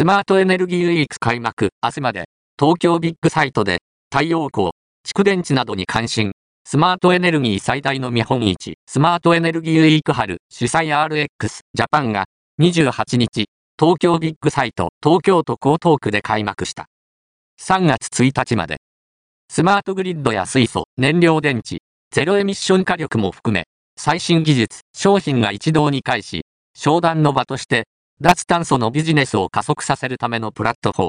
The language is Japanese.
スマートエネルギーウィーク開幕、明日まで、東京ビッグサイトで、太陽光、蓄電池などに関心、スマートエネルギー最大の見本市、スマートエネルギーウィーク春。主催 RX ジャパンが。28日、東京ビッグサイト。東京都江東区で開幕した。3月1日まで。スマートグリッドや水素、燃料電池、ゼロエミッション火力も含め、最新技術、商品が一堂に会し、商談の場として、脱炭素のビジネスを加速させるためのプラットフォーム。